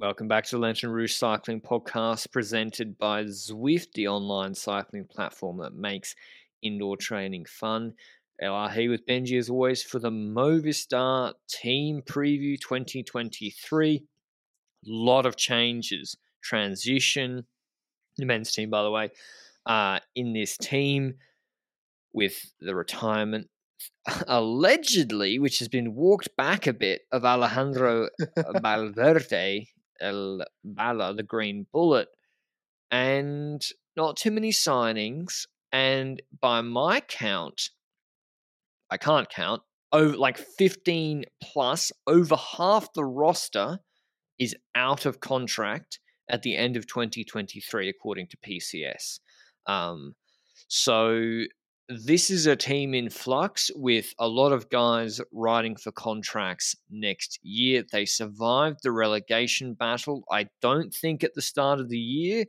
Welcome back to the Lanterne Rouge Cycling Podcast presented by Zwift, the online cycling platform that makes indoor training fun. LRH with Benji as always for the Movistar Team Preview 2023 lot of changes, transition. The men's team, by the way, uh, in this team with the retirement allegedly, which has been walked back a bit, of Alejandro Valverde, El Bala, the Green Bullet, and not too many signings. And by my count, I can't count, over like 15 plus, over half the roster is out of contract at the end of 2023, according to PCS. Um, so this is a team in flux with a lot of guys riding for contracts next year. They survived the relegation battle, I don't think, at the start of the year.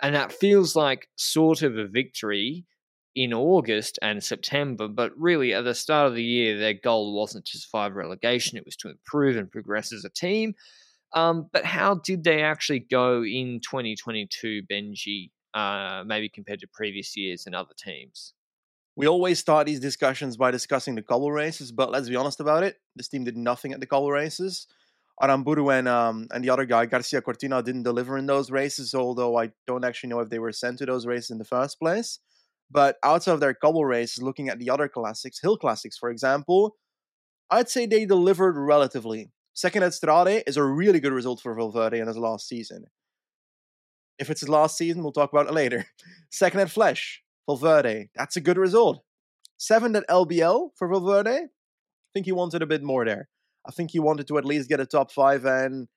And that feels like sort of a victory in August and September. But really, at the start of the year, their goal wasn't to survive relegation, it was to improve and progress as a team. Um, but how did they actually go in 2022, Benji, uh, maybe compared to previous years and other teams? We always start these discussions by discussing the cobble races, but let's be honest about it. This team did nothing at the cobble races. Aranburu and um, and the other guy, Garcia Cortina, didn't deliver in those races, although I don't actually know if they were sent to those races in the first place. But outside of their cobble races, looking at the other classics, hill classics, for example, I'd say they delivered relatively. Second at Strade is a really good result for Valverde in his last season. If it's his last season, we'll talk about it later. Second at Flèche, Valverde, that's a good result. Seven at LBL for Valverde. I think he wanted a bit more there. I think he wanted to at least get a top five, and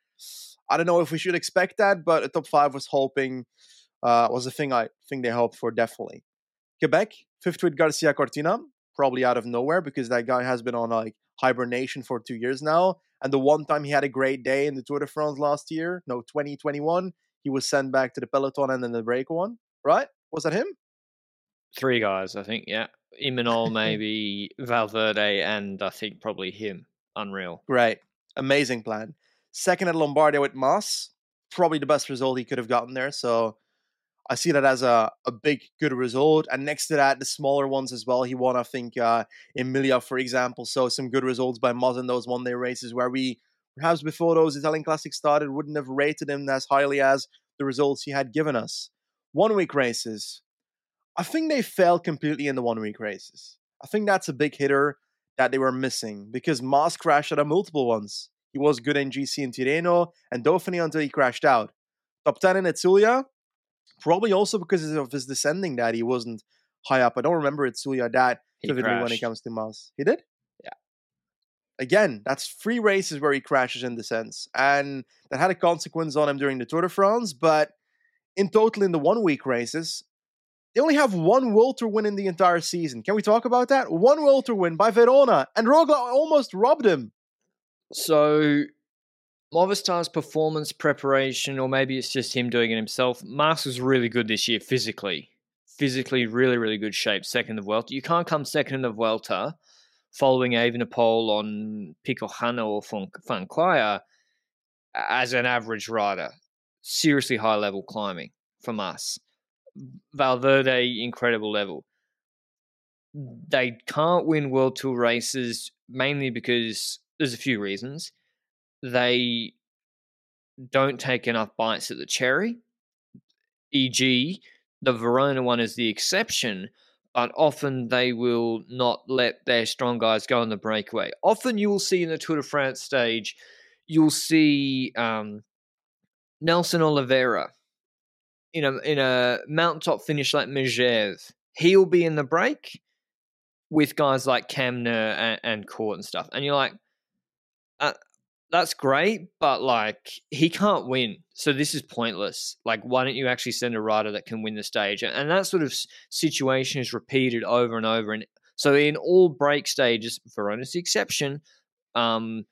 I don't know if we should expect that, but a top five was hoping uh, was a thing I think they hoped for definitely. Quebec, fifth with Garcia Cortina, probably out of nowhere because that guy has been on like hibernation for two years now. And the one time he had a great day in the Tour de France last year, no, 2021, he was sent back to the peloton and then the break one, right? Was that him? Three guys, I think. Yeah, Imanol, maybe Valverde, and I think probably him. Unreal. Great, amazing plan. Second at Lombardia with Mas, probably the best result he could have gotten there. So I see that as a, a big good result. And next to that, the smaller ones as well. He won, I think, uh, Emilia, for example. So some good results by Mas in those one day races where we perhaps before those Italian Classics started wouldn't have rated him as highly as the results he had given us. One week races. I think they failed completely in the one week races. I think that's a big hitter that they were missing because Mas crashed at a multiple ones. He was good in GC in Tirreno and Dauphiné until he crashed out. Top 10 in Itzulia, Probably also because of his descending that he wasn't high up. I don't remember Itzulia that vividly when it comes to Mas. He did? Yeah. Again, that's three races where he crashes in descents. And that had a consequence on him during the Tour de France. But in total, in the one week races, they only have one Tour win in the entire season. Can we talk about that? One Tour win by Verona. And Roglic almost robbed him. So Movistar's performance preparation, or maybe it's just him doing it himself. Mas was really good this year physically. Physically, really, really good shape. Second of Vuelta. You can't come second of Vuelta following Evenepoel on Pico Jano or Fonclair as an average rider. Seriously high level climbing from us. Valverde, incredible level. They can't win World Tour races mainly because there's a few reasons they don't take enough bites at the cherry. E.g., the Verona one is the exception, but often they will not let their strong guys go on the breakaway. Often you will see in the Tour de France stage, you'll see um, Nelson Oliveira in a in a mountaintop finish like Megève. He'll be in the break with guys like Kämna and, and Cort and stuff, and you're like, uh, that's great, but like he can't win. So this is pointless. Like, why don't you actually send a rider that can win the stage? And that sort of situation is repeated over and over. And so in all break stages, Verona's the exception. Um,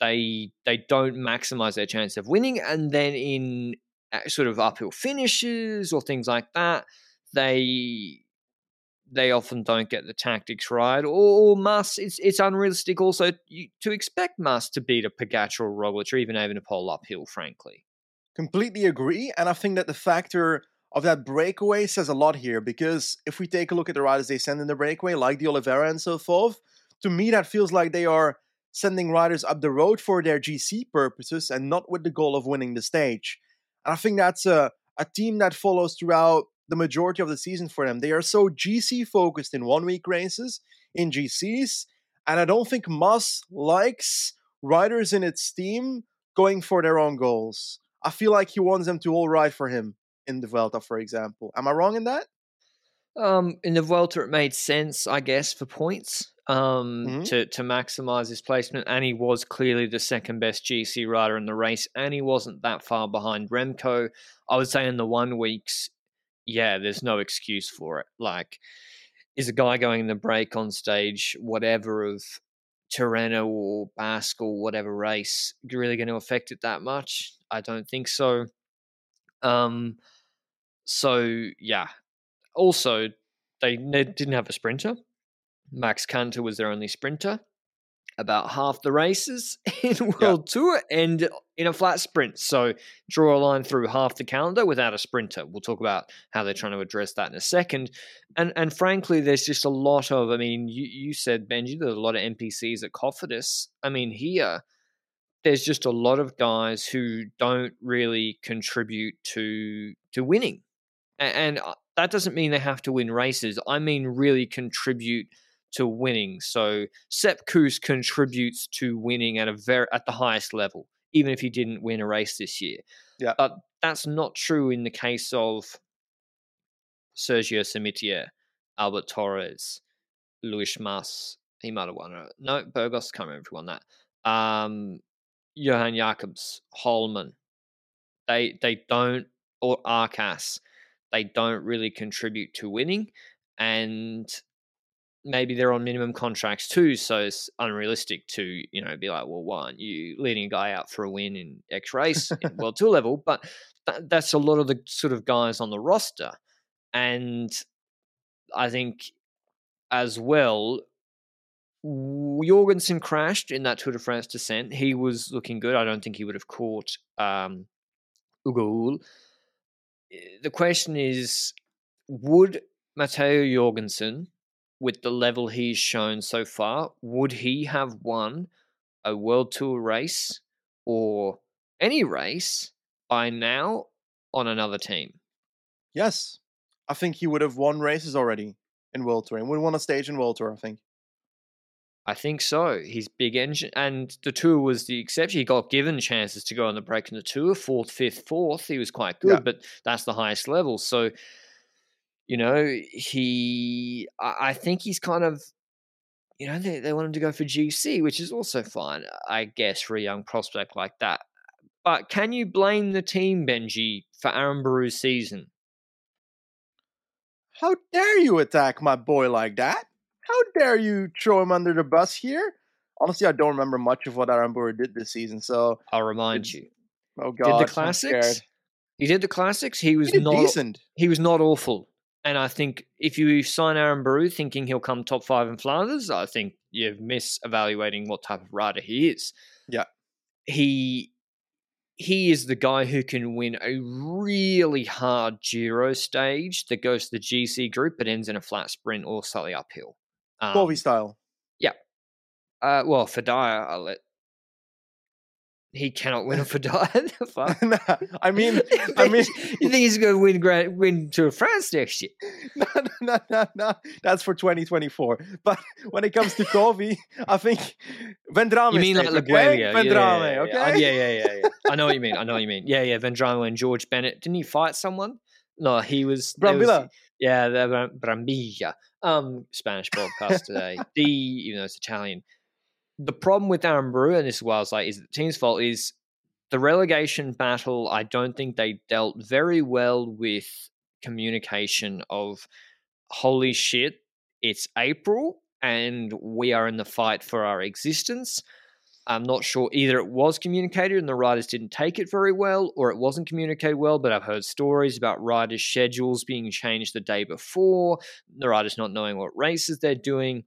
they they don't maximize their chance of winning, and then in sort of uphill finishes or things like that, they they often don't get the tactics right, or, or. It's it's unrealistic also to expect Mas to beat a Pogacar or Roglic or even Evenepoel uphill. Frankly, completely agree, and I think that the factor of that breakaway says a lot here because if we take a look at the riders they send in the breakaway, like the Oliveira and so forth, to me that feels like they are sending riders up the road for their GC purposes and not with the goal of winning the stage. And I think that's a, a team that follows throughout the majority of the season for them. They are so GC focused in one week races, in GCs, and I don't think Mas likes riders in its team going for their own goals. I feel like he wants them to all ride for him in the Vuelta, for example. Am I wrong in that? Um, in the Vuelta, it made sense, I guess, for points um, mm-hmm. to to maximize his placement, and he was clearly the second best GC rider in the race, and he wasn't that far behind Remco. I would say in the one weeks, yeah, there's no excuse for it. Like, is a guy going in the break on stage, whatever of Tirreno or Basque or whatever race, really going to affect it that much? I don't think so. Um, so yeah. Also, they didn't have a sprinter. Max Kanter was their only sprinter about half the races in World Tour and in a flat sprint. So draw a line through half the calendar without a sprinter. We'll talk about how they're trying to address that in a second. And and frankly, there's just a lot of. I mean, you you said Benji, there's a lot of NPCs at Cofidis. I mean, here there's just a lot of guys who don't really contribute to to winning, and, and uh, that doesn't mean they have to win races. I mean, really contribute to winning. So Sepp Kuss contributes to winning at a very at the highest level, even if he didn't win a race this year. Yeah. But that's not true in the case of Sergio Samitier, Albert Torres, Luis Mas. He might have won it. No, Burgos can't remember if he won that. Um, Johan Jacobs, Hollmann. They they don't or Arcas. They don't really contribute to winning, and maybe they're on minimum contracts too, so it's unrealistic to you know be like, well, why aren't you leading a guy out for a win in X race in World Tour level? But th- that's a lot of the sort of guys on the roster, and I think as well. Jorgenson crashed in that Tour de France descent. He was looking good. I don't think he would have caught um, Ugo eh, Eh, the question is, would Matteo Jorgenson, with the level he's shown so far, would he have won a World Tour race or any race by now on another team? Yes. I think he would have won races already in World Tour and would won a stage in World Tour, I think. I think so. He's big engine, and the tour was the exception. He got given chances to go on the break in the tour, fourth, fifth, fourth. He was quite good, yeah. but that's the highest level. So you know, he, I think he's kind of, you know, they, they want him to go for GC, which is also fine, I guess, for a young prospect like that. But can you blame the team, Benji, for Aranburu's season? How dare you attack my boy like that? How dare you throw him under the bus here? Honestly, I don't remember much of what Aranburu did this season, so I'll remind you. Oh God! Did the classics? He did the classics. He was he not decent. He was not awful. And I think if you sign Aaron Aranburu thinking he'll come top five in Flanders, I think you're misevaluating what type of rider he is. Yeah. He he is the guy who can win a really hard Giro stage that goes to the GC group but ends in a flat sprint or slightly uphill. Um, style. Yeah. Uh, well, Fedaia, I'll let he cannot win a Fedaia. no, I mean, I mean, you think he's going to win Grand, win Tour of France next year? No, no, no, no, That's for 2024. But when it comes to Covi, I think Vendrame. You mean like Laguelia? Okay? Vendrame, yeah, yeah, okay? Yeah, yeah, yeah, yeah. I know what you mean. I know what you mean. Yeah, yeah. Vendrame and George Bennett. Didn't he fight someone? No, he was Brambilla. Was, yeah, the Brambilla. Um, Spanish podcast today. the even though it's Italian. the problem with Aranburu, and this is why I was like, is the team's fault, is the relegation battle. I don't think they dealt very well with communication of holy shit, it's April and we are in the fight for our existence. I'm not sure either it was communicated and the riders didn't take it very well, or it wasn't communicated well. But I've heard stories about riders' schedules being changed the day before, the riders not knowing what races they're doing,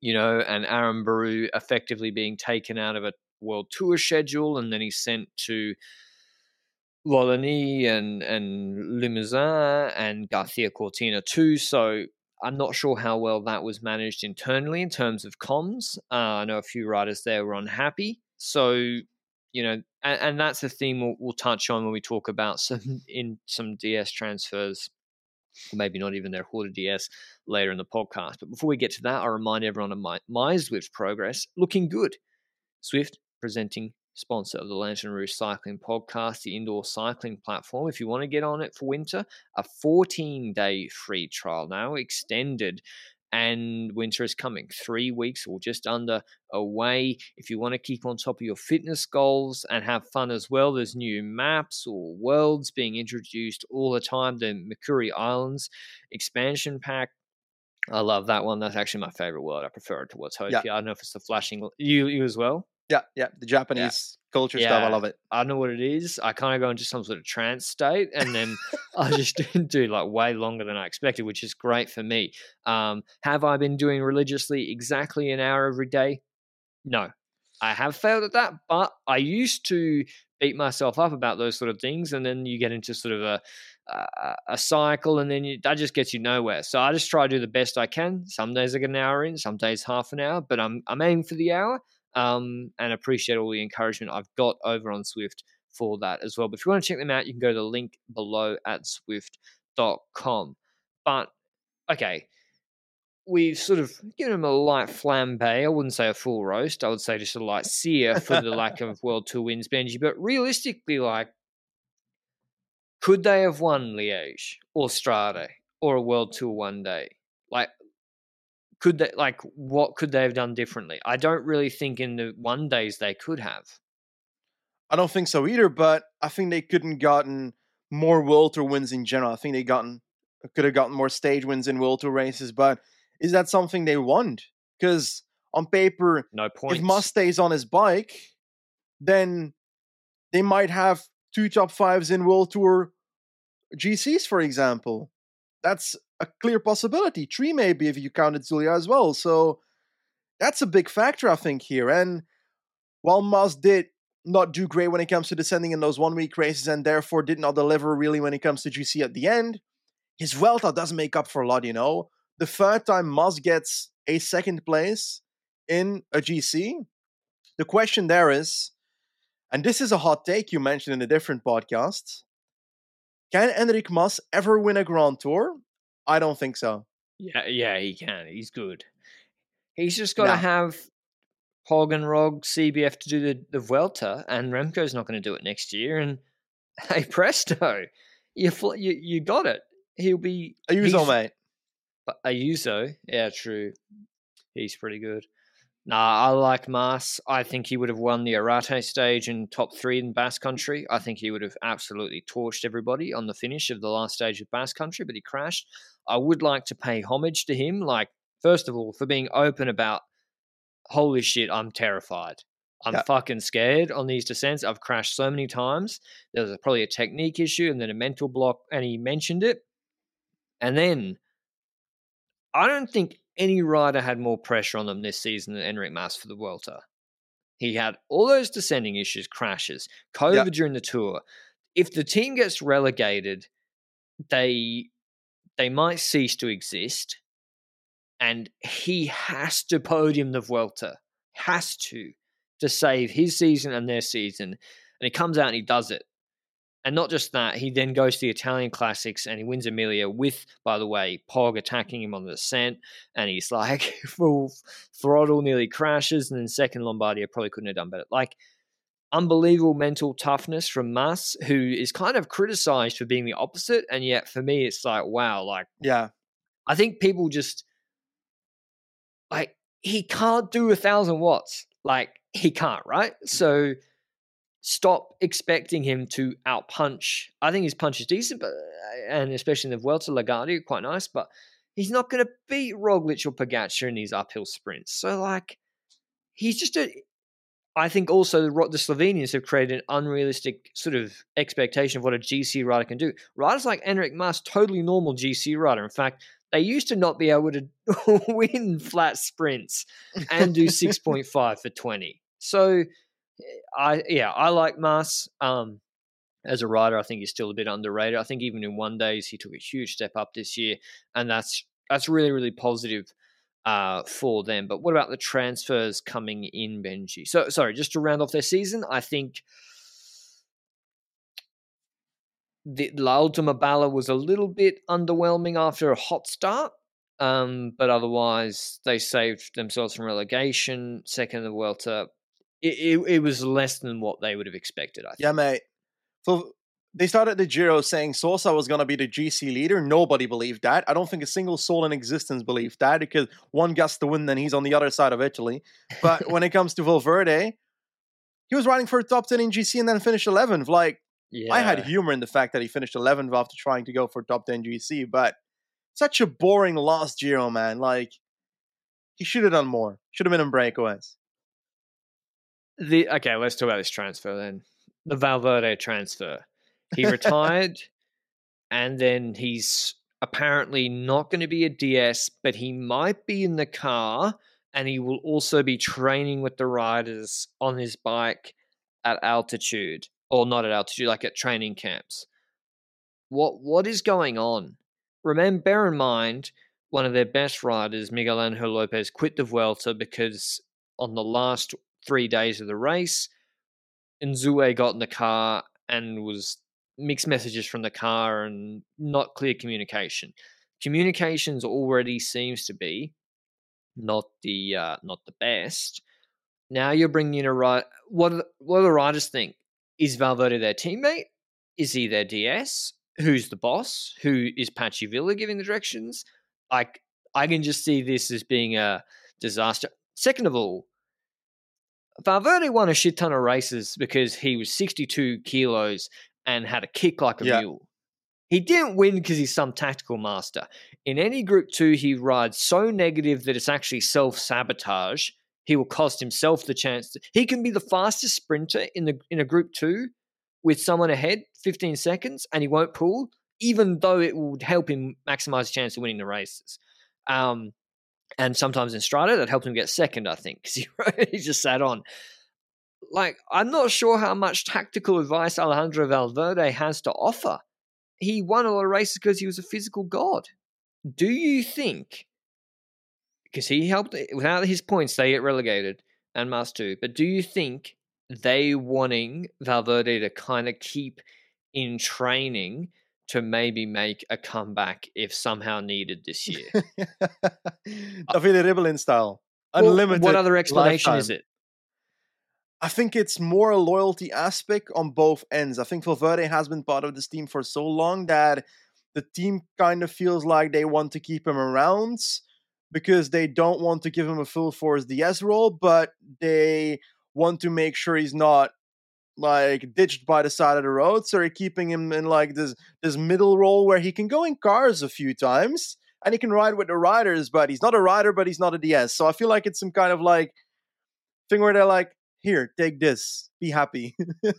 you know, and Aranburu effectively being taken out of a world tour schedule and then he's sent to Wallonie and and Limousin and Garcia Cortina too. So I'm not sure how well that was managed internally in terms of comms. Uh, I know a few writers there were unhappy. So, you know, and, and that's a theme we'll, we'll, touch on when we talk about some in some DS transfers, maybe not even their Horta DS later in the podcast. But before we get to that, I remind everyone of my, my Zwift progress looking good. Zwift presenting sponsor of the Lanterne Rouge Cycling Podcast, the indoor cycling platform. If you want to get on it for winter, a 14 day free trial now, extended. And winter is coming, three weeks or just under away. If you want to keep on top of your fitness goals and have fun as well, there's new maps or worlds being introduced all the time. The Makuri Islands expansion pack I love that one. That's actually my favorite world. I prefer it towards Tokyo. Yeah. I don't know if it's the flashing. You you as well. Yeah, yeah, the Japanese yeah. culture yeah. stuff. I love it. I know what it is. I kind of go into some sort of trance state, and then I just do like way longer than I expected, which is great for me. Um, have I been doing religiously exactly an hour every day? No, I have failed at that, but I used to beat myself up about those sort of things, and then you get into sort of a a, a cycle, and then you, that just gets you nowhere. So I just try to do the best I can. Some days I get an hour in, some days half an hour, but I'm I'm aiming for the hour um, and appreciate all the encouragement I've got over on Zwift for that as well. But if you want to check them out, you can go to the link below at zwift.com. But okay, we've sort of given them a light flambe. I wouldn't say a full roast. I would say just a light sear for the lack of World Tour wins, Benji. But realistically, like, could they have won Liège or Strade or a World Tour one day? Like, could they like what could they have done differently? I don't really think in the one days they could have. I don't think so either, but I think they couldn't gotten more World Tour wins in general. I think they gotten could have gotten more stage wins in World Tour races, but is that something they want? Because on paper, no point. If Mas stays on his bike, then they might have two top fives in World Tour GCs, for example. That's a clear possibility. Three maybe if you counted Zulia as well. So that's a big factor, I think, here. And while Mas did not do great when it comes to descending in those one week races and therefore did not deliver really when it comes to GC at the end, his Vuelta does make up for a lot, you know. The third time Mas gets a second place in a GC, the question there is, and this is a hot take you mentioned in a different podcast, can Enric Mas ever win a Grand Tour? I don't think so. Yeah, yeah, he can. He's good. He's just got to have Pog and Rog CBF to do the, the Vuelta, and Remco's not going to do it next year. And hey, presto, you you you got it. He'll be a Ayuso, mate. Ayuso, yeah, true. He's pretty good. Nah, I like Mas. I think he would have won the Arrate stage in top three in Basque Country. I think he would have absolutely torched everybody on the finish of the last stage of Basque Country, but he crashed. I would like to pay homage to him, like, first of all, for being open about, holy shit, I'm terrified. I'm yeah. fucking scared on these descents. I've crashed so many times. There was probably a technique issue and then a mental block, and he mentioned it. And then I don't think any rider had more pressure on them this season than Enric Mas for the Vuelta. He had all those descending issues, crashes, COVID yep. during the tour. If the team gets relegated, they they might cease to exist, and he has to podium the Vuelta, has to, to save his season and their season. And he comes out and he does it. And not just that, he then goes to the Italian Classics and he wins Emilia with, by the way, Pog attacking him on the descent. And he's like full throttle, nearly crashes. And then second Lombardia probably couldn't have done better. Like, unbelievable mental toughness from Mas, who is kind of criticized for being the opposite. And yet for me, it's like, wow, like, yeah. I think people just, like, he can't do a thousand watts. Like he can't, right? So stop expecting him to outpunch. I think his punch is decent, but uh, and especially in the Vuelta Lagarde, quite nice, but he's not going to beat Roglic or Pogacar in these uphill sprints. So like, he's just a. I think also the, the Slovenians have created an unrealistic sort of expectation of what a GC rider can do. Riders like Enric Mas, totally normal GC rider. In fact, they used to not be able to win flat sprints and do 6.5 for 20. So I yeah, I like Mas. Um, as a rider, I think he's still a bit underrated. I think even in one days he took a huge step up this year, and that's that's really really positive uh, for them. But what about the transfers coming in, Benji? So sorry, just to round off their season, I think the La Ultima Bala was a little bit underwhelming after a hot start. Um, but otherwise, they saved themselves from relegation. Second in the Vuelta, it, it, it was less than what they would have expected. I think. Yeah, mate. So they started the Giro saying Sosa was going to be the GC leader. Nobody believed that. I don't think a single soul in existence believed that because one gets the win, then he's on the other side of Italy. But when it comes to Valverde, he was riding for a top 10 in GC and then finished 11th. Like, yeah. I had humor in the fact that he finished 11th after trying to go for top 10 GC, but such a boring lost Giro, man. Like, he should have done more. Should have been in breakaways. The okay, let's talk about this transfer then. The Valverde transfer. He retired, and then he's apparently not going to be a DS, but he might be in the car, and he will also be training with the riders on his bike at altitude, or not at altitude, like at training camps. What what is going on? Remember, bear in mind, one of their best riders, Miguel Angel Lopez, quit the Vuelta because on the last three days of the race. Unzué got in the car and was mixed messages from the car and not clear communication. Communications already seems to be not the uh, not the best. Now you're bringing in a right. What what do the riders think? Is Valverde their teammate? Is he their DS? Who's the boss? Who is Patxi Vila giving the directions? Like I can just see this as being a disaster. Second of all, Valverde won a shit ton of races because he was 62 kilos and had a kick like a yeah. mule. He didn't win because he's some tactical master. In any group two, he rides so negative that it's actually self sabotage. He will cost himself the chance. To, he can be the fastest sprinter in the in a group two with someone ahead, 15 seconds, and he won't pull, even though it would help him maximize the chance of winning the races. Um, and sometimes in Strade that helped him get second, I think, because he, he just sat on. Like, I'm not sure how much tactical advice Alejandro Valverde has to offer. He won a lot of races because he was a physical god. Do you think, because he helped, without his points, they get relegated, and must too, but do you think they wanting Valverde to kind of keep in training to maybe make a comeback if somehow needed this year. Davide Rebellin style. Unlimited. Well, what other explanation lifetime. is it? I think it's more a loyalty aspect on both ends. I think Valverde has been part of this team for so long that the team kind of feels like they want to keep him around because they don't want to give him a full force DS role, but they want to make sure he's not like ditched by the side of the road. So they're keeping him in like this this middle role where he can go in cars a few times and he can ride with the riders, but he's not a rider, but he's not a DS. So I feel like it's some kind of like thing where they're like, here, take this, be happy.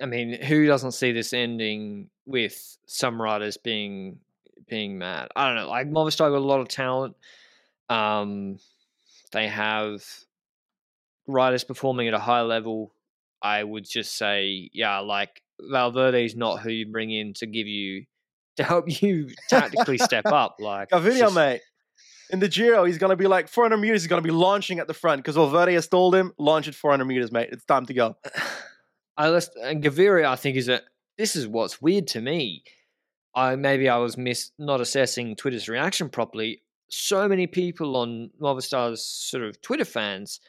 I mean, who doesn't see this ending with some riders being being mad? I don't know. Like Movistar got a lot of talent. Um, they have riders performing at a high level, I would just say, yeah, like Valverde is not who you bring in to give you to help you tactically step up. Like Gaviria, just... mate. In the Giro, he's gonna be like 400 meters. He's gonna be launching at the front because Valverde has told him, launch at 400 meters, mate. It's time to go. I list and Gaviria, I think is a. This is what's weird to me. I maybe I was miss not assessing Twitter's reaction properly. So many people on Movistar's sort of Twitter fans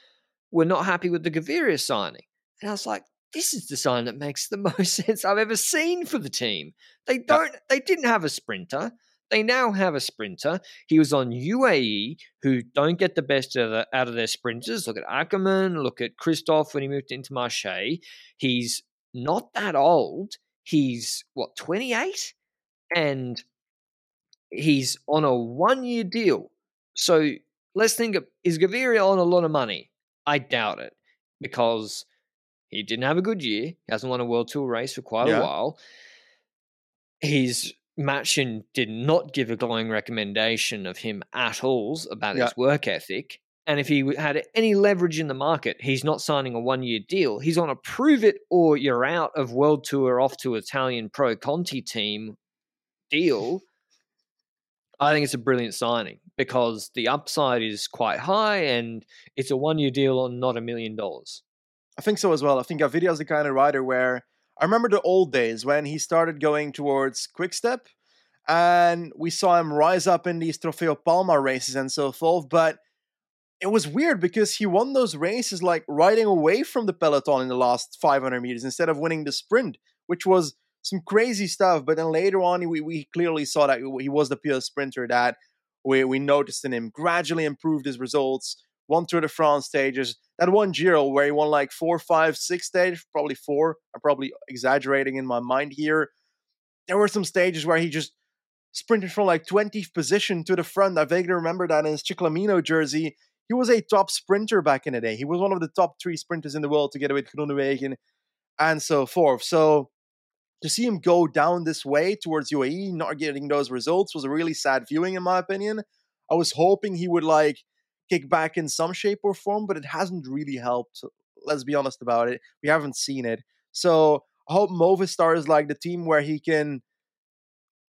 were not happy with the Gaviria signing. And I was like, this is the sign that makes the most sense I've ever seen for the team. They don't they didn't have a sprinter. They now have a sprinter. He was on UAE, who don't get the best of the, out of their sprinters. Look at Ackermann, look at Kristoff when he moved into Marseille. He's not that old. He's, what, 28? And he's on a one year deal. So let's think of is Gaviria on a lot of money? I doubt it because he didn't have a good year. He hasn't won a World Tour race for quite yeah. a while. His Matxin did not give a glowing recommendation of him at all about yeah. his work ethic. And if he had any leverage in the market, he's not signing a one year deal. He's on a prove it or you're out of World Tour off to Italian Pro Conti team deal. I think it's a brilliant signing because the upside is quite high and it's a one year deal on not a million dollars. I think so as well. I think Gaviria is the kind of rider where I remember the old days when he started going towards Quickstep and we saw him rise up in these Trofeo Palma races and so forth. But it was weird because he won those races like riding away from the peloton in the last 500 meters instead of winning the sprint, which was some crazy stuff. But then later on, we, we clearly saw that he was the pure sprinter that we, we noticed in him, gradually improved his results, won Tour de France stages. That one Giro where he won like four, five, six stages, probably four. I'm probably exaggerating in my mind here. There were some stages where he just sprinted from like 20th position to the front. I vaguely remember that in his Ciclamino jersey. He was a top sprinter back in the day. He was one of the top three sprinters in the world together with Groenewegen and so forth. So to see him go down this way towards UAE, not getting those results, was a really sad viewing, in my opinion. I was hoping he would like kick back in some shape or form, but it hasn't really helped. Let's be honest about it. We haven't seen it. So I hope Movistar is like the team where he can.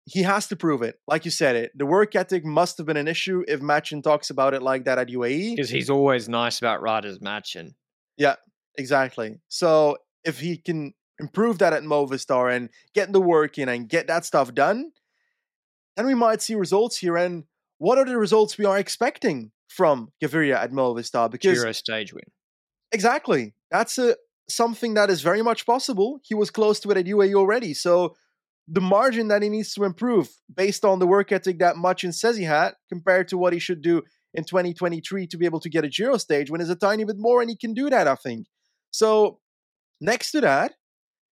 He has to prove it. Like you said, it. The work ethic must have been an issue if Matxin talks about it like that at UAE. Because he's always nice about riders Matxin. Yeah, exactly. So if he can improve that at Movistar and get the work in and get that stuff done, then we might see results here. And what are the results we are expecting from Gaviria at Movistar? Because Giro stage win. Exactly. That's a something that is very much possible. He was close to it at UAE already. So the margin that he needs to improve based on the work ethic that Matxin says he had compared to what he should do in 2023 to be able to get a Giro stage win is a tiny bit more, and he can do that, I think. So next to that,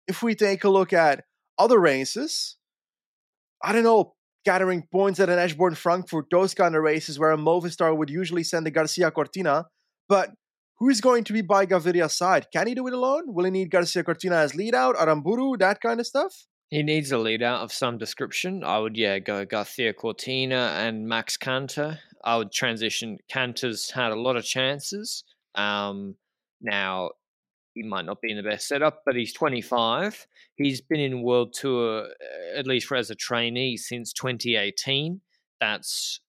if we take a look at other races, I don't know, gathering points at an Eschborn Frankfurt, those kind of races where a Movistar would usually send a Garcia Cortina, but who's going to be by Gaviria's side? Can he do it alone? Will he need Garcia Cortina as lead out, Aranburu, that kind of stuff? He needs a lead out of some description. I would, yeah, go Garcia Cortina and Max Kanter. I would transition. Kanter's had a lot of chances. Um, now, he might not be in the best setup, but he's 25. He's been in World Tour, uh, at least for as a trainee, since 2018. That's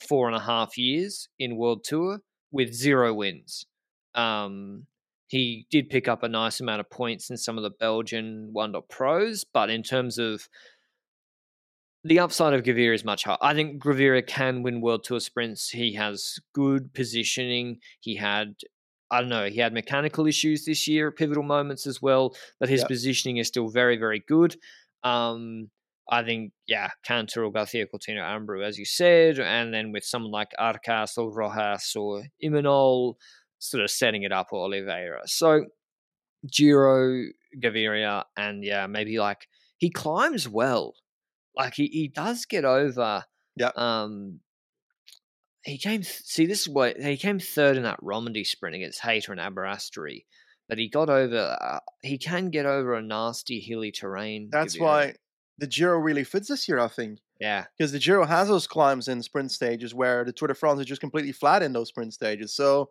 four and a half years in World Tour with zero wins. Um, he did pick up a nice amount of points in some of the Belgian one dot pros, but in terms of the upside of Gaviria is much higher. I think Gaviria can win World Tour sprints. He has good positioning. He had I don't know, he had mechanical issues this year, at pivotal moments as well, but his yep. positioning is still very, very good. Um, I think, yeah, Kanter or Garcia Cortina Aranburu, as you said, and then with someone like Arcas or Rojas or Imanol sort of setting it up or Oliveira. So Giro, Gaviria, and yeah, maybe like he climbs well. Like he, he does get over yeah. um he came. See, this is what he came third in that Romandy sprint against Hayter and Aberasturi, but he got over. Uh, he can get over a nasty hilly terrain. That's why the Giro really fits this year, I think. Yeah, because the Giro has those climbs in sprint stages where the Tour de France is just completely flat in those sprint stages. So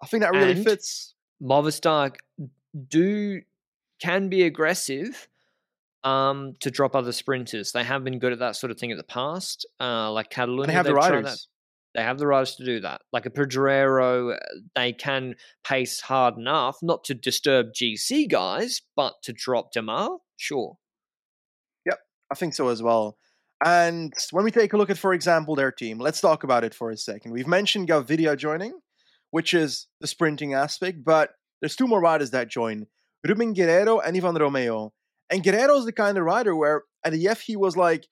I think that really and fits. Movistar do can be aggressive um, to drop other sprinters. They have been good at that sort of thing in the past, uh, like Catalunya. They have the riders. They have the riders to do that. Like a Pedrero, uh, they can pace hard enough not to disturb GC guys, but to drop Démare, sure. Yep, I think so as well. And when we take a look at, for example, their team, let's talk about it for a second. We've mentioned Gaviria joining, which is the sprinting aspect, but there's two more riders that join Ruben Guerreiro and Ivan Romeo. And Guerreiro is the kind of rider where at the F he was like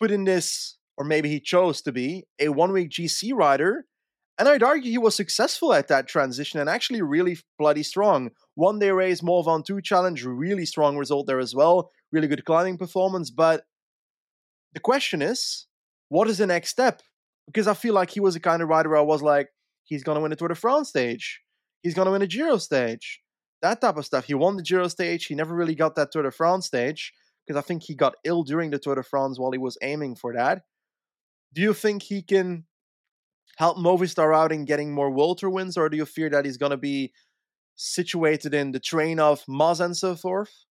put in this, or maybe he chose to be, a one week GC rider. And I'd argue he was successful at that transition and actually really bloody strong. One day race, Mole Ventoux challenge, really strong result there as well. Really good climbing performance. But the question is, what is the next step? Because I feel like he was the kind of rider I was like, he's going to win the Tour de France stage. He's going to win a Giro stage. That type of stuff. He won the Giro stage. He never really got that Tour de France stage because I think he got ill during the Tour de France while he was aiming for that. Do you think he can help Movistar out in getting more World Tour wins, or do you fear that he's going to be situated in the train of Mas and so forth?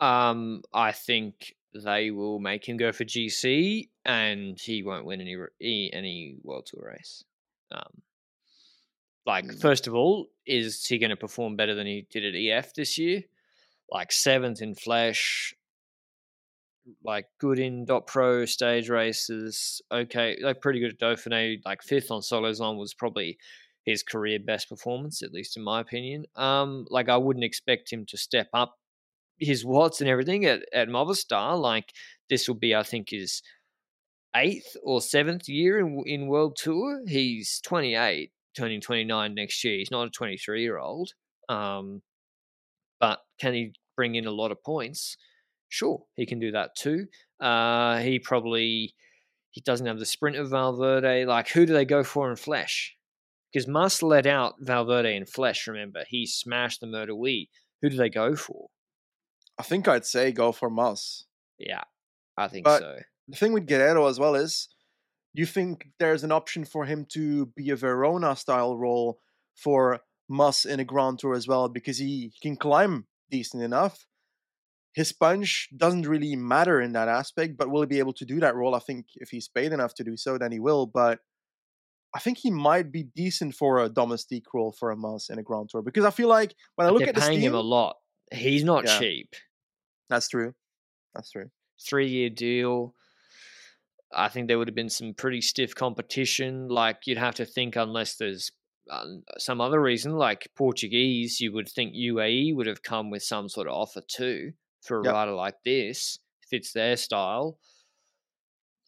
Um, I think they will make him go for GC, and he won't win any any World Tour race. Um, like, mm. first of all, is he going to perform better than he did at EF this year? Like seventh in Flèche, like good in dot pro stage races. Okay, like pretty good at Dauphiné. Like fifth on Solaison was probably his career best performance, at least in my opinion. Um, like I wouldn't expect him to step up his watts and everything at, at Movistar. Like this will be, I think, his eighth or seventh year in, in World Tour. He's 28, turning 29 next year. He's not a 23 year old. Um, but can he bring in a lot of points? Sure, he can do that too. Uh, he probably he doesn't have the sprint of Valverde. Like, who do they go for in Flèche? Because Mas let out Valverde in Flèche. Remember, he smashed the Mur de Huy. Who do they go for? I think I'd say go for Mas. Yeah, I think but so. The thing with Guerreiro as well is, you think there's an option for him to be a Verona style role for Mas in a Grand Tour as well because he can climb decent enough. His punch doesn't really matter in that aspect, but will he be able to do that role? I think if he's paid enough to do so, then he will. But I think he might be decent for a domestique role for a Mas in a Grand Tour because I feel like when I look They're at the paying him a lot. He's not Yeah. cheap. that's true. That's true. Three year deal. I think there would have been some pretty stiff competition. Like you'd have to think, unless there's uh, some other reason, like Portuguese, you would think UAE would have come with some sort of offer too for a Yep. rider like this. Fits their style.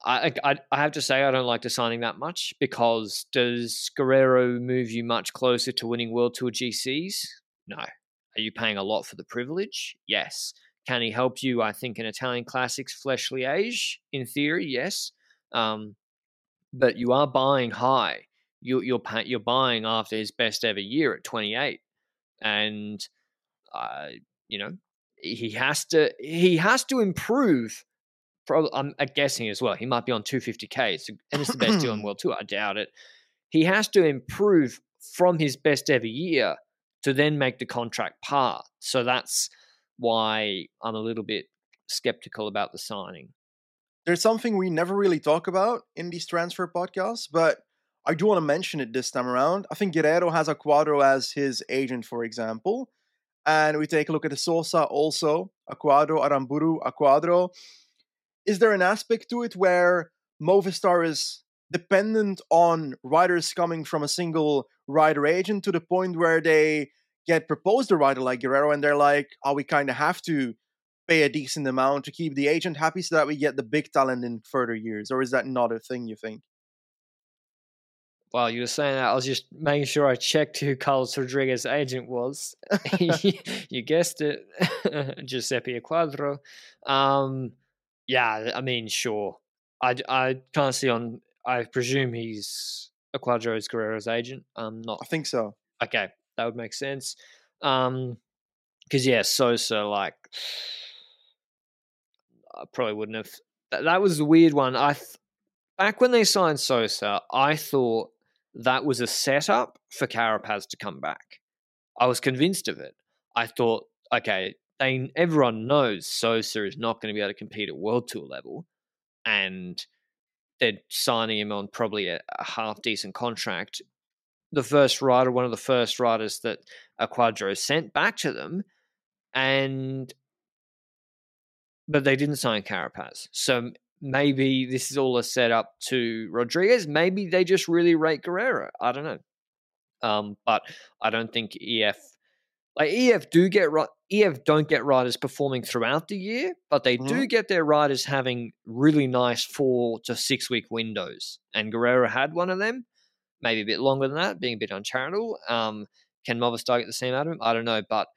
I, I I have to say I don't like the signing that much because does Guerreiro move you much closer to winning World Tour GCs? No. Are you paying a lot for the privilege? Yes. Can he help you? I think in Italian classics, Flèche Liège, in theory, yes. Um, but you are buying high. You, you're pay, you're buying after his best ever year at 28, and uh, you know he has to he has to improve. Probably, I'm uh, guessing as well. He might be on 250k, it's, and it's the best deal in World Tour. I doubt it. He has to improve from his best ever year to then make the contract par. So that's why I'm a little bit skeptical about the signing. There's something we never really talk about in these transfer podcasts, but I do want to mention it this time around. I think Guerreiro has Acquadro as his agent, for example. And we take a look at the Sosa also, a Quadro, Aranburu, a Quadro. Is there an aspect to it where Movistar is dependent on riders coming from a single rider agent to the point where they get proposed a rider like Guerreiro and they're like, oh, we kind of have to pay a decent amount to keep the agent happy so that we get the big talent in further years? Or is that not a thing you think? While you were saying that, I was just making sure I checked who Carlos Rodriguez's agent was. you guessed it, Giuseppe Quadro. Um, yeah, I mean, sure. I, I can't see on. I presume he's a Quadro's Guerreiro's agent. Um, not I think so. okay. That would make sense. Um, because yeah, Sosa like I probably wouldn't have. That, that was a weird one. I th- back when they signed Sosa, I thought that was a setup for Carapaz to come back. I was convinced of it. I thought, okay, they everyone knows Sosa is not going to be able to compete at World Tour level, and they're signing him on probably a, a half decent contract. The first rider, one of the first riders that Acquadro sent back to them, and but they didn't sign Carapaz. So maybe this is all a setup to Rodriguez. Maybe they just really rate Guerreiro. I don't know. Um, but I don't think EF like EF do get EF don't get riders performing throughout the year, but they Mhm. do get their riders having really nice four to six week windows. And Guerreiro had one of them, maybe a bit longer than that, being a bit uncharitable. Um, can Movistar get the same out of him? I don't know, but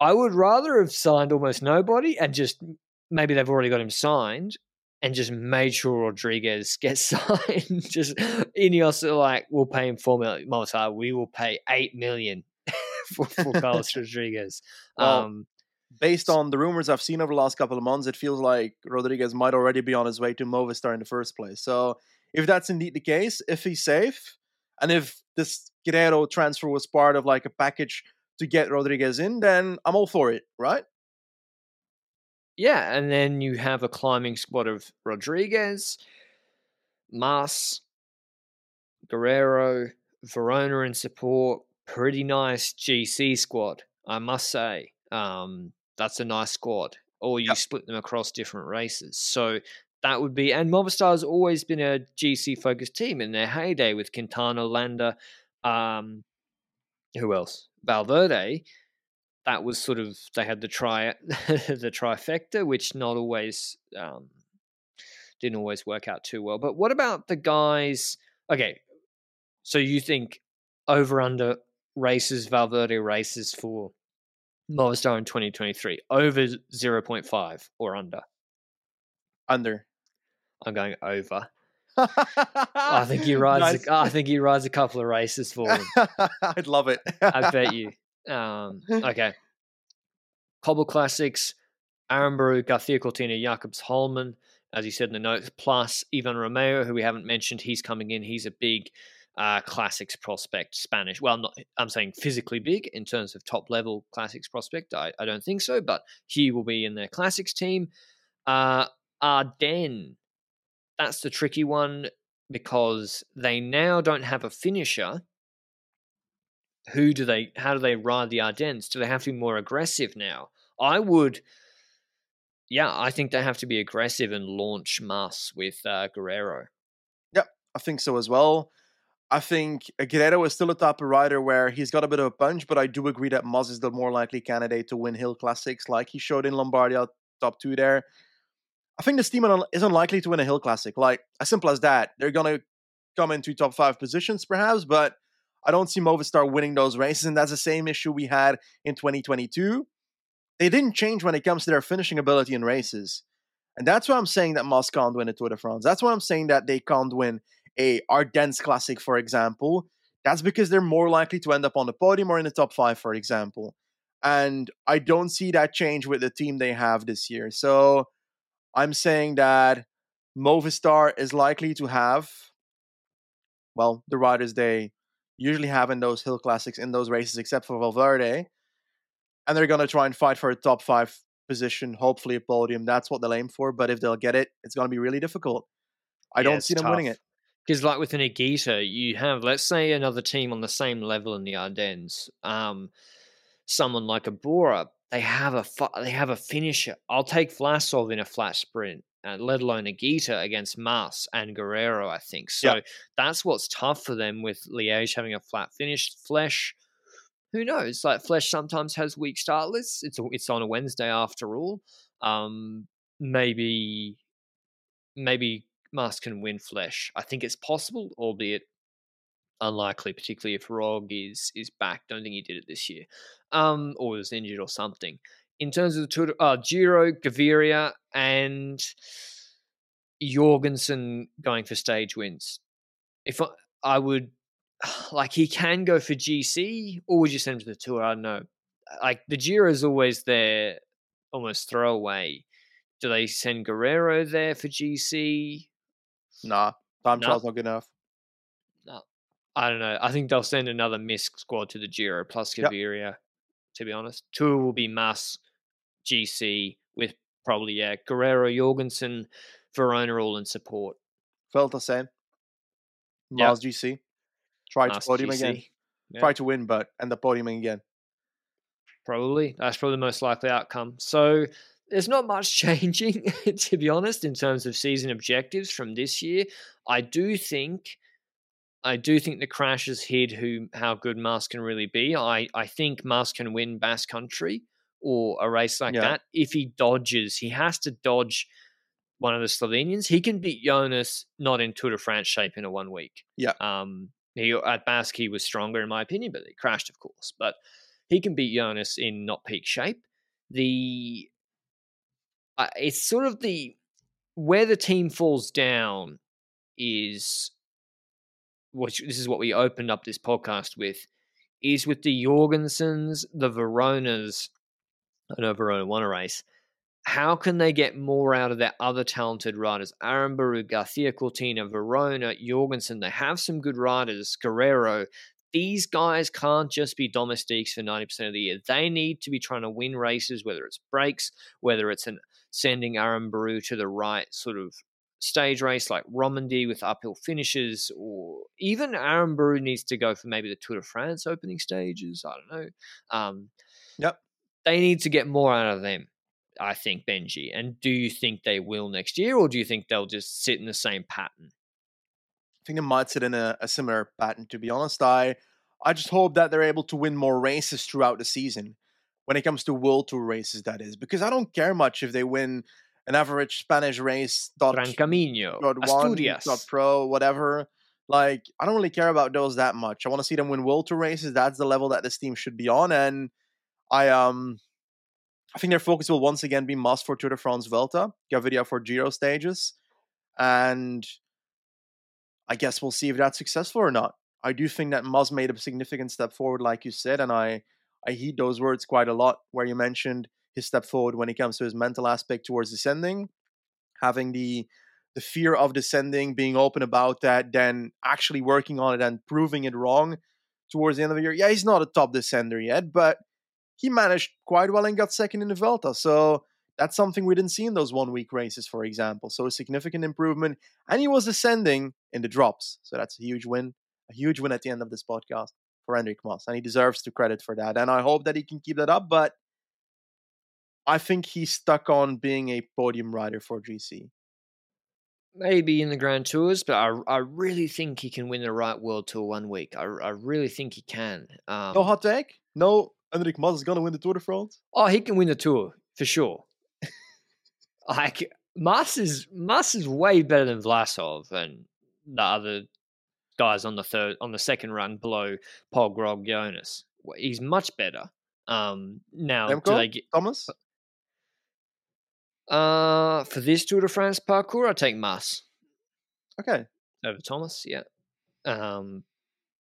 I would rather have signed almost nobody and just maybe they've already got him signed and just made sure Rodriguez gets signed. just Ineos are like, we'll pay him four million. Movistar, we will pay eight million for, for Carlos Rodriguez. Well, Um, Based on the rumors I've seen over the last couple of months, it feels like Rodriguez might already be on his way to Movistar in the first place. So if that's indeed the case, if he's safe, and if this Guerreiro transfer was part of like a package to get Rodriguez in, then I'm all for it, right? Yeah, and then you have a climbing squad of Rodriguez, Mas, Guerreiro, Verona in support. Pretty nice GC squad, I must say. Um, that's a nice squad. Or you Yep. split them across different races. So that would be, and Movistar has always been a GC focused team in their heyday with Quintana, Landa, um, who else? Valverde. That was sort of they had the tri the trifecta, which not always um, didn't always work out too well. But what about the guys? Okay, so you think over under races Valverde races for Movistar in 2023 over 0.5 or under? Under. I'm going over. I think he rides. Nice. A, I think he rides a couple of races for him. I'd love it. I bet you. Um, okay. Cobble Classics, Aaron Aranburu, Garcia Cortina, Jacobs Hollmann, as you said in the notes, plus Ivan Romeo, who we haven't mentioned. He's coming in. He's a big uh, classics prospect, Spanish. Well, not, I'm saying physically big in terms of top level classics prospect. I, I don't think so, but he will be in their classics team. Uh, Ardennes, that's the tricky one because they now don't have a finisher who do they how do they ride the Ardennes? Do they have to be more aggressive now? I would yeah, I think they have to be aggressive and launch Mas with uh, Guerreiro. I think so as well. I think Guerreiro is still a type of rider where he's got a bit of a punch, but I do agree that Mas is the more likely candidate to win Hill Classics, like he showed in Lombardia, top two there. I think this team is unlikely to win a Hill Classic. Like, as simple as that. They're going to come into top five positions, perhaps, but I don't see Movistar winning those races, and that's the same issue we had in 2022. They didn't change when it comes to their finishing ability in races. And that's why I'm saying that Mas can't win a Tour de France. That's why I'm saying that they can't win a Ardennes Classic, for example. That's because they're more likely to end up on the podium or in the top five, for example. And I don't see that change with the team they have this year. So I'm saying that Movistar is likely to have, well, the riders they usually have in those hill classics in those races, except for Valverde. And they're going to try and fight for a top five position, hopefully a podium. That's what they'll aim for. But if they'll get it, it's going to be really difficult. I Yeah, don't see them winning it. Because, like with an Higuita, you have, let's say, another team on the same level in the Ardennes. Um, someone like a Bora, they have a they have a finisher. I'll take Vlasov in a flat sprint, uh, let alone a Higuita against Mas and Guerreiro. I think so. Yeah. That's what's tough for them with Liège having a flat finish. Flèche, who knows? Like Flèche sometimes has weak start lists. It's a, it's on a Wednesday after all. Um, maybe maybe Mas can win Flèche. I think it's possible, albeit unlikely, particularly if Rog is is back. Don't think he did it this year, um, or was injured or something. In terms of the Tour, uh, Giro, Gaviria, and Jorgenson going for stage wins. If I, I would, like, he can go for GC, or would you send him to the Tour? I don't know. Like the Giro is always there, almost throwaway. Do they send Guerreiro there for GC? Nah, time No. trial's not good enough. No, I don't know. I think they'll send another Misk squad to the Giro plus Yep. Gaviria, to be honest. Tour will be Mas, GC, with probably, yeah, Guerreiro, Jorgenson, Verona all in support. Felt the same. Yeah. Miles GC. Try to podium again. GC. Yeah. Try to win, but end up podiuming again. Probably. That's probably the most likely outcome. So there's not much changing, to be honest, in terms of season objectives from this year. I do think, I do think the crash has hid who how good Mas can really be. I, I think Mas can win Basque Country or a race like Yeah. that. If he dodges, he has to dodge one of the Slovenians. He can beat Jonas not in Tour de France shape in a one week. Yeah. Um he at Basque he was stronger in my opinion, but he crashed of course. But he can beat Jonas in not peak shape. The uh, it's sort of the where the team falls down is which this is what we opened up this podcast with is with the Jorgensons, the Veronas. I know Verona won a race. How can they get more out of their other talented riders? Aranburu, Garcia Cortina, Verona, Jorgenson. They have some good riders. Guerreiro. These guys can't just be domestiques for 90% of the year. They need to be trying to win races, whether it's breaks, whether it's an sending Aranburu to the right sort of stage race like Romandy with uphill finishes, or even Aranburu needs to go for maybe the Tour de France opening stages. I don't know. Um, Yep. They need to get more out of them, I think, Benji. And do you think they will next year, or do you think they'll just sit in the same pattern? I think they might sit in a, a similar pattern. To be honest, I I just hope that they're able to win more races throughout the season. When it comes to World Tour races, that is, because I don't care much if they win an average Spanish race. Dot, Gran Camino, dot one, Asturias. dot pro, whatever. Like I don't really care about those that much. I want to see them win World Tour races. That's the level that this team should be on, and I um. I think their focus will once again be Mas for Tour de France Vuelta, Gaviria for Giro stages, and I guess we'll see if that's successful or not. I do think that Mas made a significant step forward, like you said, and I I heed those words quite a lot. Where you mentioned his step forward when it comes to his mental aspect towards descending, having the the fear of descending, being open about that, then actually working on it and proving it wrong towards the end of the year. Yeah, he's not a top descender yet, but he managed quite well and got second in the Vuelta. So that's something we didn't see in those one week races, for example. So a significant improvement. And he was ascending in the drops. So that's a huge win. A huge win at the end of this podcast for Enric Mas. And he deserves the credit for that. And I hope that he can keep that up. But I think he's stuck on being a podium rider for GC. Maybe in the Grand Tours, but I, I really think he can win the right World Tour one week. I, I really think he can. Um, No hot take? No, Enric Mas is going to win the Tour de France? Oh, he can win the tour for sure. like Mas is Mas is way better than Vlasov and the other guys on the third on the second run below Paul Grog Jonas. He's much better. Um, now do Remco? they get Thomas? uh for this Tour de France parcours? I take Mas Okay. over Thomas. Yeah. Um,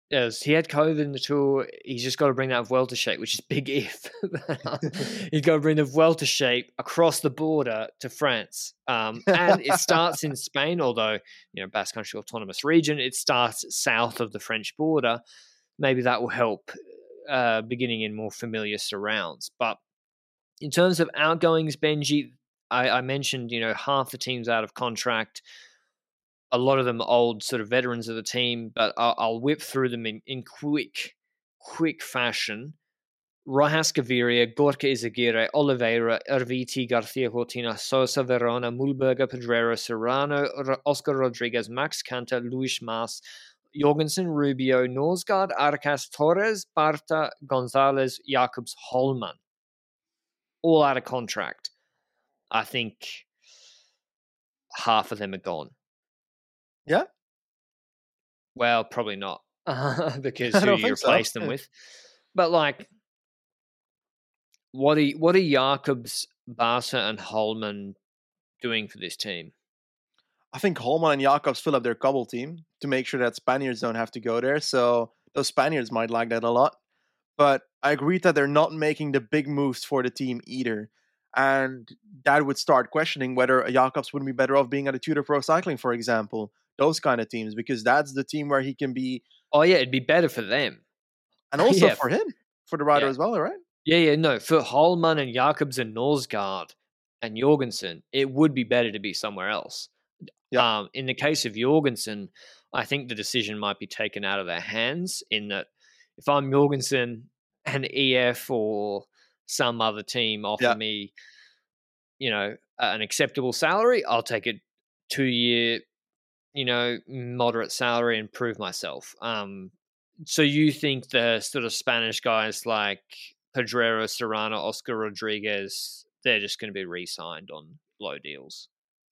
yes, he had COVID in the tour. He's just got to bring that Vuelta shape, which is big if. He's got to bring the Vuelta shape across the border to France. Um, and it starts in Spain, although, you know, Basque Country Autonomous Region, it starts south of the French border. Maybe that will help uh, beginning in more familiar surrounds. But in terms of outgoings, Benji, I, I mentioned, you know, half the team's out of contract a lot of them old sort of veterans of the team, but I'll, I'll whip through them in, in quick, quick fashion. Rojas Gaviria, Gorka Izagirre, Oliveira, Erviti, Garcia Cortina, Sosa, Verona, Mühlberger, Pedrero, Serrano, Oscar Rodriguez, Max Kanter, Luis Mas, Jorgenson, Rubio, Norsgaard, Arcas, Torres, Barta, Gonzalez, Jacobs, Hollmann. All out of contract. I think half of them are gone. Yeah? Well, probably not, because who you think so. replace them with? But like, what are what are Jacobs, Barca, and Hollmann doing for this team? I think Hollmann and Jacobs fill up their cobble team to make sure that Spaniards don't have to go there. So those Spaniards might like that a lot. But I agree that they're not making the big moves for the team either. And that would start questioning whether Jacobs wouldn't be better off being at a Tudor Pro Cycling, for example. Those kind of teams, because that's the team where he can be, Oh yeah, it'd be better for them. and also Yeah. for him, for the rider Yeah. as well, right? Yeah, yeah, no. For Hollmann and Jacobs and Norsgaard and Jorgenson, it would be better to be somewhere else. Yeah. Um, in the case of Jorgenson, I think the decision might be taken out of their hands in that if I'm Jorgenson and EF or some other team offer Yeah. me, you know, an acceptable salary, I'll take a two year you know, moderate salary and prove myself. Um, so you think the sort of Spanish guys like Pedrero, Serrano, Oscar Rodriguez, they're just going to be re-signed on low deals?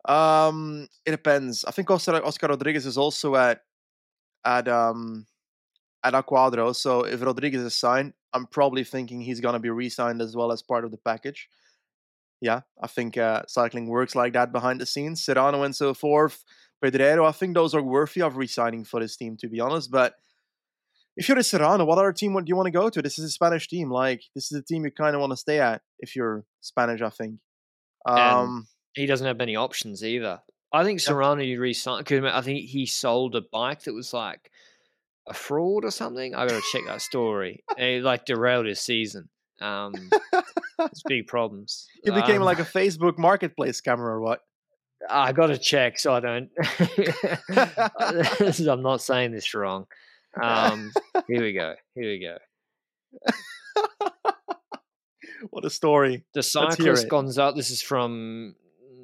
Um, it depends. I think Oscar, Oscar Rodriguez is also at at um at Acquadro. So if Rodriguez is signed, I'm probably thinking he's gonna be re-signed as well as part of the package. Yeah, I think uh, cycling works like that behind the scenes. Serrano and so forth. Pedrero, I think those are worthy of re-signing for this team, to be honest. But if you're a Serrano, what other team do you want to go to? This is a Spanish team. Like this is a team you kind of want to stay at if you're Spanish. I think. Um, he doesn't have many options either. I think Serrano you re-sign because I think he sold a bike that was like a fraud or something. I got to check that story. he like derailed his season. Um, it's big problems. He became um, like a Facebook Marketplace scammer or what? I got to check so I don't. I'm not saying this wrong. Um, here we go. Here we go. what a story. The cyclist Gonzalo. This is from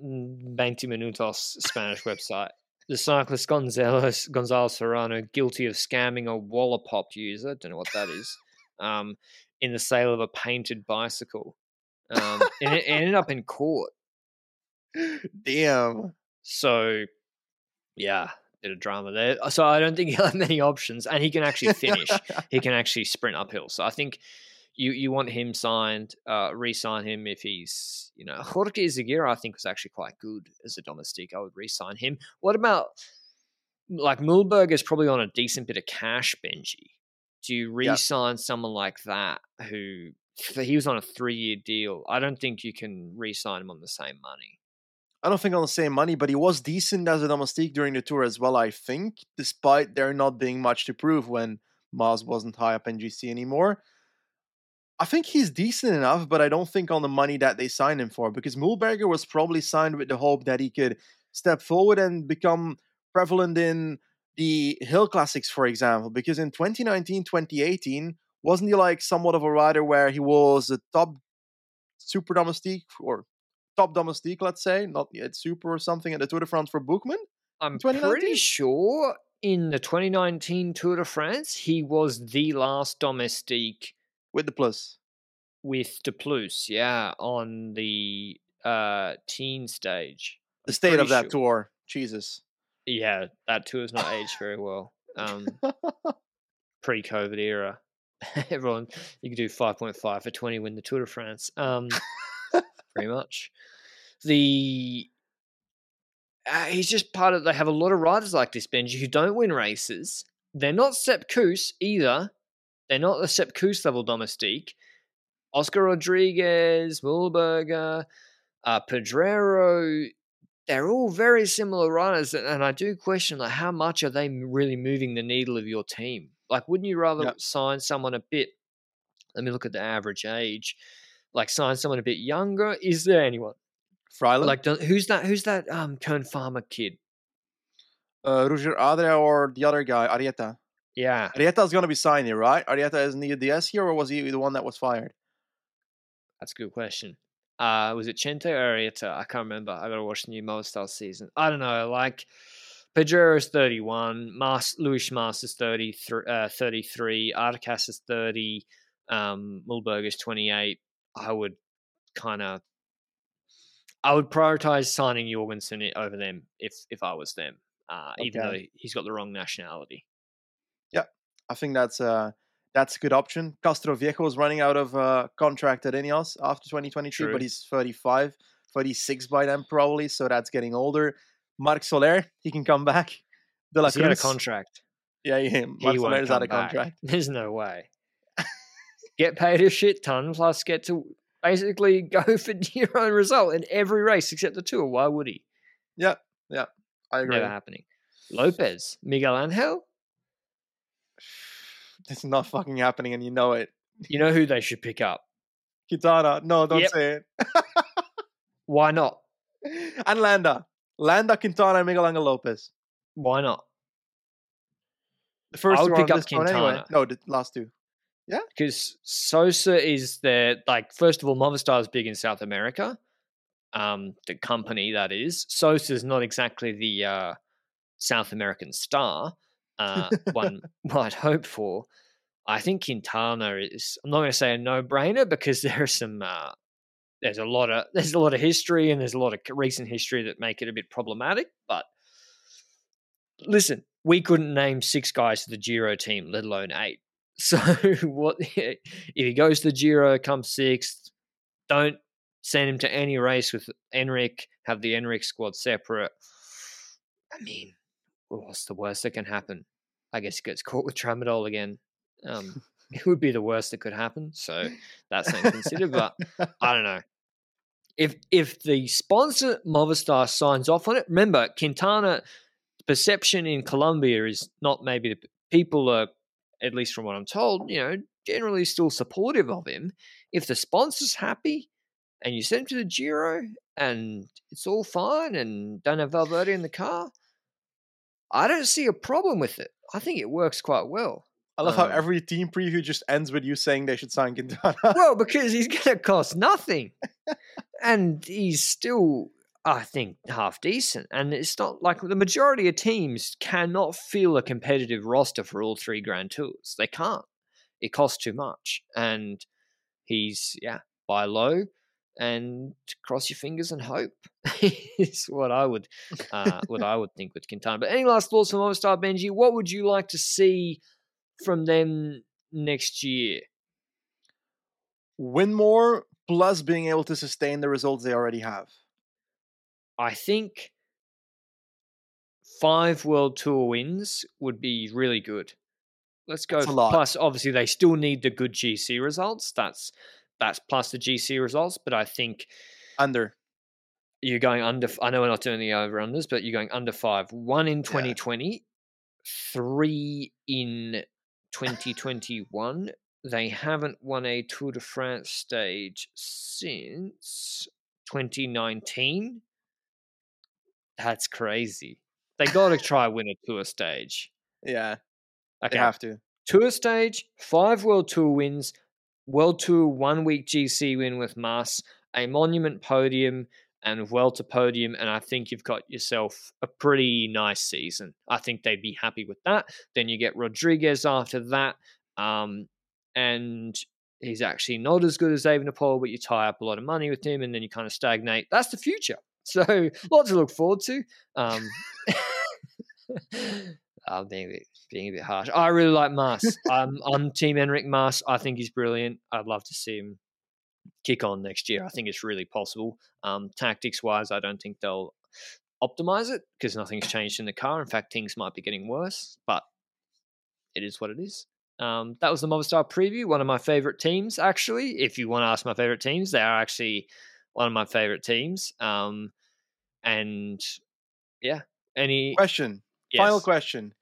20 Minutos Spanish website. The cyclist Gonzalo, Gonzalo Serrano guilty of scamming a Wallapop user. Don't know what that is. Um, in the sale of a painted bicycle. Um, and it ended up in court. Damn. So, yeah, bit of drama there. So I don't think he'll have many options, and he can actually finish. he can actually sprint uphill. So I think you you want him signed, uh, re-sign him if he's you know Gorka Izagirre. I think was actually quite good as a domestic. I would re-sign him. What about like Mühlberger is probably on a decent bit of cash, Benji. Do you re-sign yep. someone like that who he was on a three-year deal? I don't think you can re-sign him on the same money. I don't think on the same money, but he was decent as a domestique during the tour as well. I think, despite there not being much to prove when Mas wasn't high up in GC anymore. I think he's decent enough, but I don't think on the money that they signed him for because Mühlberger was probably signed with the hope that he could step forward and become prevalent in the Hill Classics, for example. Because in 2019, 2018, wasn't he like somewhat of a rider where he was a top super domestique or top domestique, let's say, not yet super or something at the Tour de France for Buchmann? I'm pretty sure in the 2019 Tour de France, he was the last domestique with the plus. With the plus, yeah, on the uh teen stage. The state of that sure. tour, Jesus. Yeah, that tour's not aged very well. Um, pre-COVID era, everyone you could do five point five for twenty win the Tour de France. Um, pretty much. The uh, he's just part of. They have a lot of riders like this, Benji, who don't win races. They're not Sepp Kuss either. They're not the Sepp Kuss level domestique. Oscar Rodriguez, Mühlberger, uh, Pedrero, they're all very similar riders, and I do question like how much are they really moving the needle of your team? Like, wouldn't you rather yep. sign someone a bit? Let me look at the average age. Like, sign someone a bit younger. Is there anyone? Freiland? Like, who's that? Who's that? Um, Kern Pharma kid. Uh, Roger Adria or the other guy, Arrieta. Yeah. Arrieta's going to be signed here, right? Arrieta isn't he a DS here, or was he the one that was fired? That's a good question. Uh, was it Chente or Arrieta? I can't remember. I got to watch the new Movistar season. I don't know. Like, Pedrero is 31. Mas, Luis Mas is 30, uh, 33. Articas is 30. Um, Mühlberger is 28. I would kind of I would prioritize signing Jorgenson over them if if I was them, uh, okay. even though he's got the wrong nationality. Yeah, I think that's a that's a good option. Castroviejo is running out of uh, contract at Ineos after 2022, True. but he's 35, 36 by then probably, so that's getting older. Marc Soler, he can come back. De La Cruz, he had a contract. Yeah, yeah. Marc Soler's out of contract. There's no way. Get paid a shit ton plus get to basically go for your own result in every race except the tour. Why would he? Yeah, yeah, I agree. Never happening. Lopez, Miguel Angel, it's not fucking happening, and you know it. You know who they should pick up? Quintana. No, don't yep. say it. Why not? And Landa. Landa, Quintana, and Miguel Angel Lopez. Why not? The first I would pick up Quintana. Anyway. No, the last two. Yeah, because Sosa is there. Like, first of all, Movistar is big in South America. Um, the company that is Sosa is not exactly the uh, South American star uh, one might hope for. I think Quintana is. I'm not going to say a no-brainer because there are some. Uh, there's a lot of there's a lot of history and there's a lot of recent history that make it a bit problematic. But listen, we couldn't name six guys to the Giro team, let alone eight. So what if he goes to the Giro, comes sixth? Don't send him to any race with Enric. Have the Enric squad separate. I mean, what's the worst that can happen? I guess he gets caught with tramadol again. Um, it would be the worst that could happen. So that's not considered. but I don't know. If if the sponsor Movistar signs off on it, remember Quintana perception in Colombia is not maybe the people are, at least from what I'm told, you know, generally still supportive of him. If the sponsor's happy and you send him to the Giro and it's all fine and don't have Valverde in the car, I don't see a problem with it. I think it works quite well. I love um, how every team preview just ends with you saying they should sign Quintana. well, because he's going to cost nothing, and he's still, I think, half decent. And it's not like the majority of teams cannot fill a competitive roster for all three Grand Tours. They can't. It costs too much, and he's yeah buy low and cross your fingers and hope is what I would uh, what I would think with Quintana. But any last thoughts from Movistar Benji? What would you like to see from them next year? Win more plus being able to sustain the results they already have. I think five World Tour wins would be really good. Let's go. Plus, obviously, they still need the good GC results. That's that's plus the GC results. But I think under you're going under. I know we're not doing the over unders, but you're going under five. One in 2020, yeah. three in 2021. They haven't won a Tour de France stage since 2019. That's crazy. They got to try win a tour stage. Yeah. Okay. They have to. Tour stage, five World Tour wins, World Tour one week GC win with Mas, a monument podium, and Vuelta podium. And I think you've got yourself a pretty nice season. I think they'd be happy with that. Then you get Rodriguez after that. Um, and he's actually not as good as Evenepoel, but you tie up a lot of money with him and then you kind of stagnate. That's the future. So, lots to look forward to. Um, I'm being a bit being a bit harsh. I really like Mas. I'm I'm Team Enric Mas. I think he's brilliant. I'd love to see him kick on next year. I think it's really possible. Um, tactics wise, I don't think they'll optimize it because nothing's changed in the car. In fact, things might be getting worse, but it is what it is. Um, that was the Movistar preview. One of my favorite teams, actually. If you want to ask my favorite teams, they are actually one of my favorite teams. Um, and yeah, any question? Yes. Final question: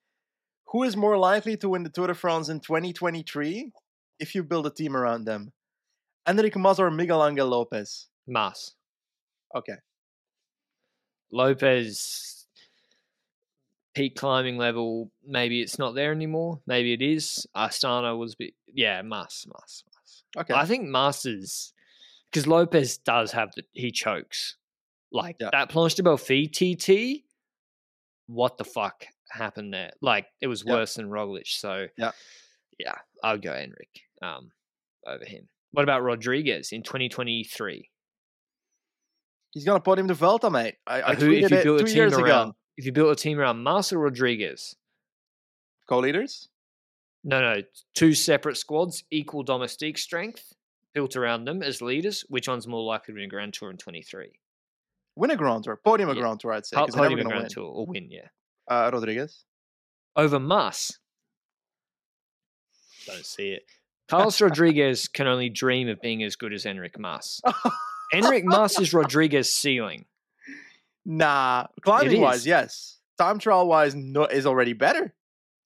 Who is more likely to win the Tour de France in 2023 if you build a team around them? Enric Mas or Miguel Angel Lopez? Mas. Okay. Lopez peak climbing level, maybe it's not there anymore. Maybe it is. Astana was bit yeah, Mas, Mas, Mas. Okay. I think Masters because Lopez does have the he chokes. Like yeah. that Planche de Belfi TT, what the fuck happened there? Like it was worse than Roglic. So yeah, yeah, I'll go Enric um, over him. What about Rodriguez in 2023? He's gonna put him to Vuelta, mate. I, I who, tweeted it two years around, ago. If you built a team around Marcel Rodriguez, co-leaders? No, no, two separate squads, equal domestique strength, built around them as leaders. Which one's more likely to win a Grand Tour in 23? Win a Grand Tour, podium a yeah. Grand Tour, I'd say. Podium a Grand win. Tour or win, yeah. Uh, Rodriguez over Mas. Don't see it. Carlos Rodriguez can only dream of being as good as Enric Mas. Enric Mas is Rodriguez ceiling. Nah, climbing wise, yes. Time trial wise, no, is already better.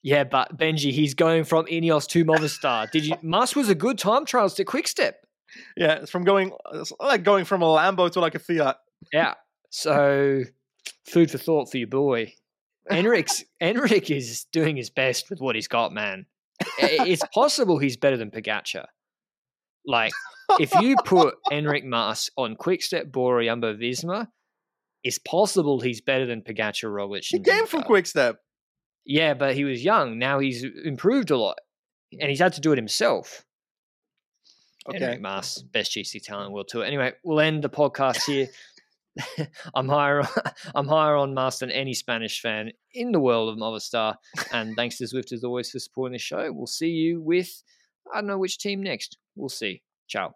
Yeah, but Benji, he's going from Ineos to Movistar. Did you? Mas was a good time trials to Quick Step. Yeah, it's from going it's like going from a Lambo to like a Fiat. Yeah. So, food for thought for your boy. Enric's Enric is doing his best with what he's got, man. It's possible he's better than Pogacar. Like, if you put Enric Mas on Quickstep Bora Jumbo Visma, it's possible he's better than Pogacar, Roglic. He came from Vingegaard. Quick Step. Yeah, but he was young. Now he's improved a lot, and he's had to do it himself. Okay. Anyway, Mas, best GC talent in the world tour. Anyway, we'll end the podcast here. I'm higher. I'm higher on Mas than any Spanish fan in the world of Movistar. And thanks to Zwift as always for supporting the show. We'll see you with I don't know which team next. We'll see. Ciao.